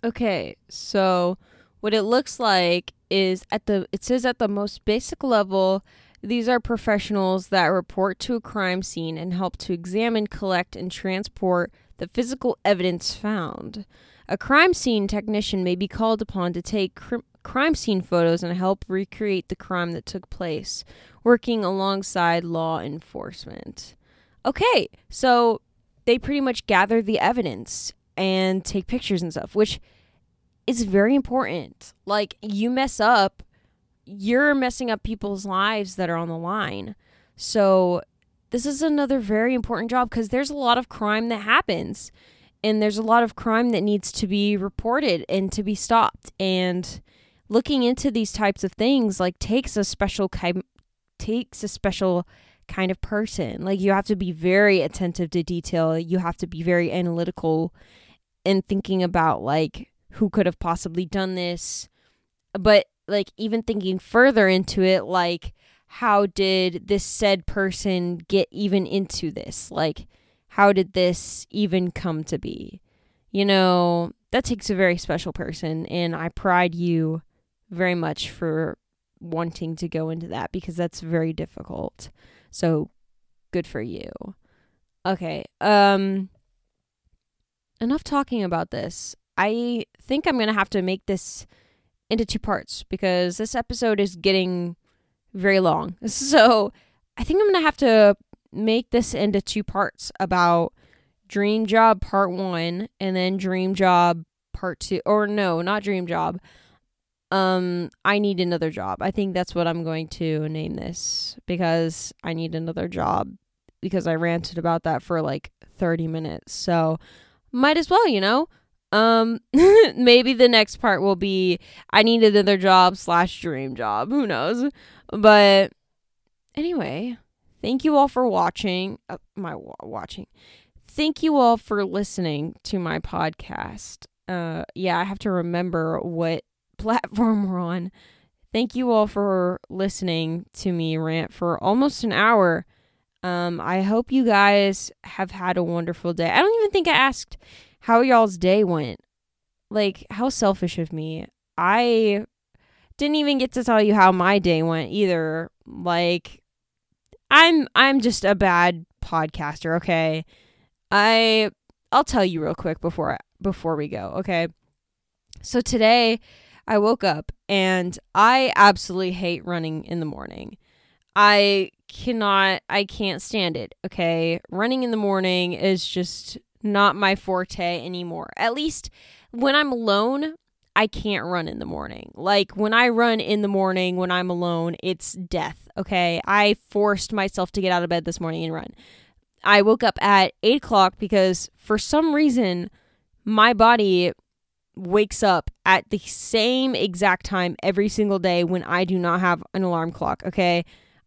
Speaker 1: Okay, so what it looks like is at the it says at the most basic level these are professionals that report to a crime scene and help to examine, collect, and transport the physical evidence found. A crime scene technician may be called upon to take cr- crime scene photos and help recreate the crime that took place, working alongside law enforcement. Okay, so they pretty much gather the evidence and take pictures and stuff, which is very important. Like, you mess up, you're messing up people's lives that are on the line. So, this is another very important job because there's a lot of crime that happens and there's a lot of crime that needs to be reported and to be stopped and looking into these types of things like takes a special kind takes a special kind of person like you have to be very attentive to detail you have to be very analytical and thinking about like who could have possibly done this but like even thinking further into it like how did this said person get even into this like how did this even come to be? You know, that takes a very special person, and I pride you very much for wanting to go into that because that's very difficult. So good for you. Okay. Um enough talking about this. I think I'm going to have to make this into two parts because this episode is getting very long. So, I think I'm going to have to make this into two parts about Dream Job Part 1 and then Dream Job Part 2 or no, not Dream Job. Um I need another job. I think that's what I'm going to name this because I need another job because I ranted about that for like 30 minutes. So might as well, you know. Um maybe the next part will be I need another job slash dream job. Who knows? But anyway, Thank you all for watching. Uh, my watching. Thank you all for listening to my podcast. Uh, yeah, I have to remember what platform we're on. Thank you all for listening to me rant for almost an hour. Um, I hope you guys have had a wonderful day. I don't even think I asked how y'all's day went. Like, how selfish of me. I didn't even get to tell you how my day went either. Like, I'm I'm just a bad podcaster, okay? I I'll tell you real quick before before we go, okay? So today I woke up and I absolutely hate running in the morning. I cannot I can't stand it, okay? Running in the morning is just not my forte anymore. At least when I'm alone, I can't run in the morning. Like when I run in the morning when I'm alone, it's death. Okay. I forced myself to get out of bed this morning and run. I woke up at eight o'clock because for some reason my body wakes up at the same exact time every single day when I do not have an alarm clock. Okay.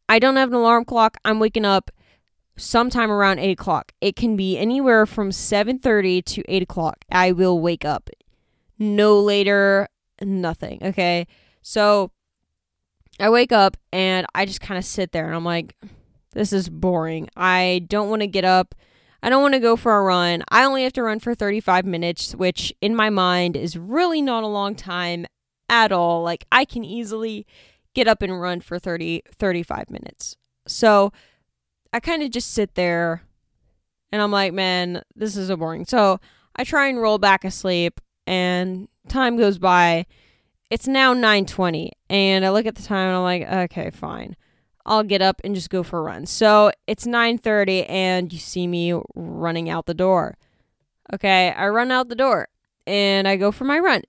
Speaker 1: I don't have an alarm clock. I'm waking up sometime around 8 o'clock. It can be anywhere from 7.30 to 8 o'clock. I will wake up no later, nothing. Okay. So I wake up and I just kind of sit there and I'm like, this is boring. I don't want to get up. I don't want to go for a run. I only have to run for 35 minutes, which in my mind is really not a long time at all. Like I can easily get up and run for 30 35 minutes. So I kind of just sit there and I'm like, man, this is so boring. So I try and roll back asleep and time goes by. It's now 9:20 and I look at the time and I'm like, okay, fine. I'll get up and just go for a run. So it's 9:30 and you see me running out the door. Okay, I run out the door and I go for my run.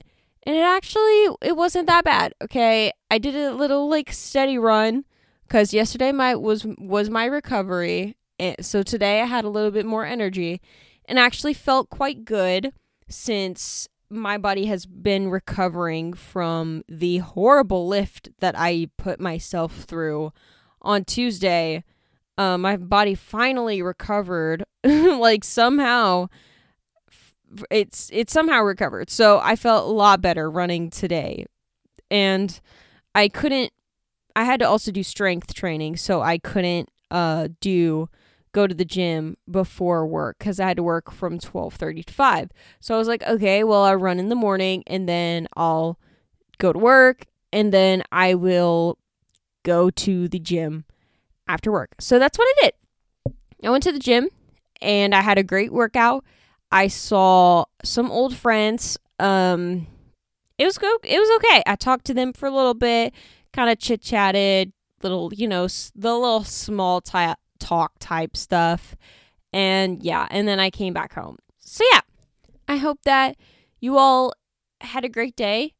Speaker 1: And it actually it wasn't that bad. Okay, I did a little like steady run cuz yesterday my was was my recovery. And so today I had a little bit more energy and actually felt quite good since my body has been recovering from the horrible lift that I put myself through on Tuesday. Uh, my body finally recovered, like somehow it's it's somehow recovered. So I felt a lot better running today. And I couldn't I had to also do strength training, so I couldn't uh do go to the gym before work cuz I had to work from 12:30 to 5. So I was like, okay, well I run in the morning and then I'll go to work and then I will go to the gym after work. So that's what I did. I went to the gym and I had a great workout. I saw some old friends. Um, it was go. It was okay. I talked to them for a little bit, kind of chit chatted, little you know the little small ty- talk type stuff, and yeah, and then I came back home. So yeah, I hope that you all had a great day.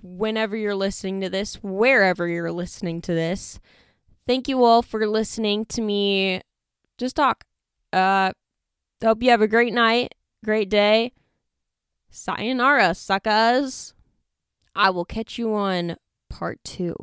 Speaker 1: Whenever you're listening to this, wherever you're listening to this, thank you all for listening to me just talk. Uh, hope you have a great night great day. Sayonara, suckas. I will catch you on part two.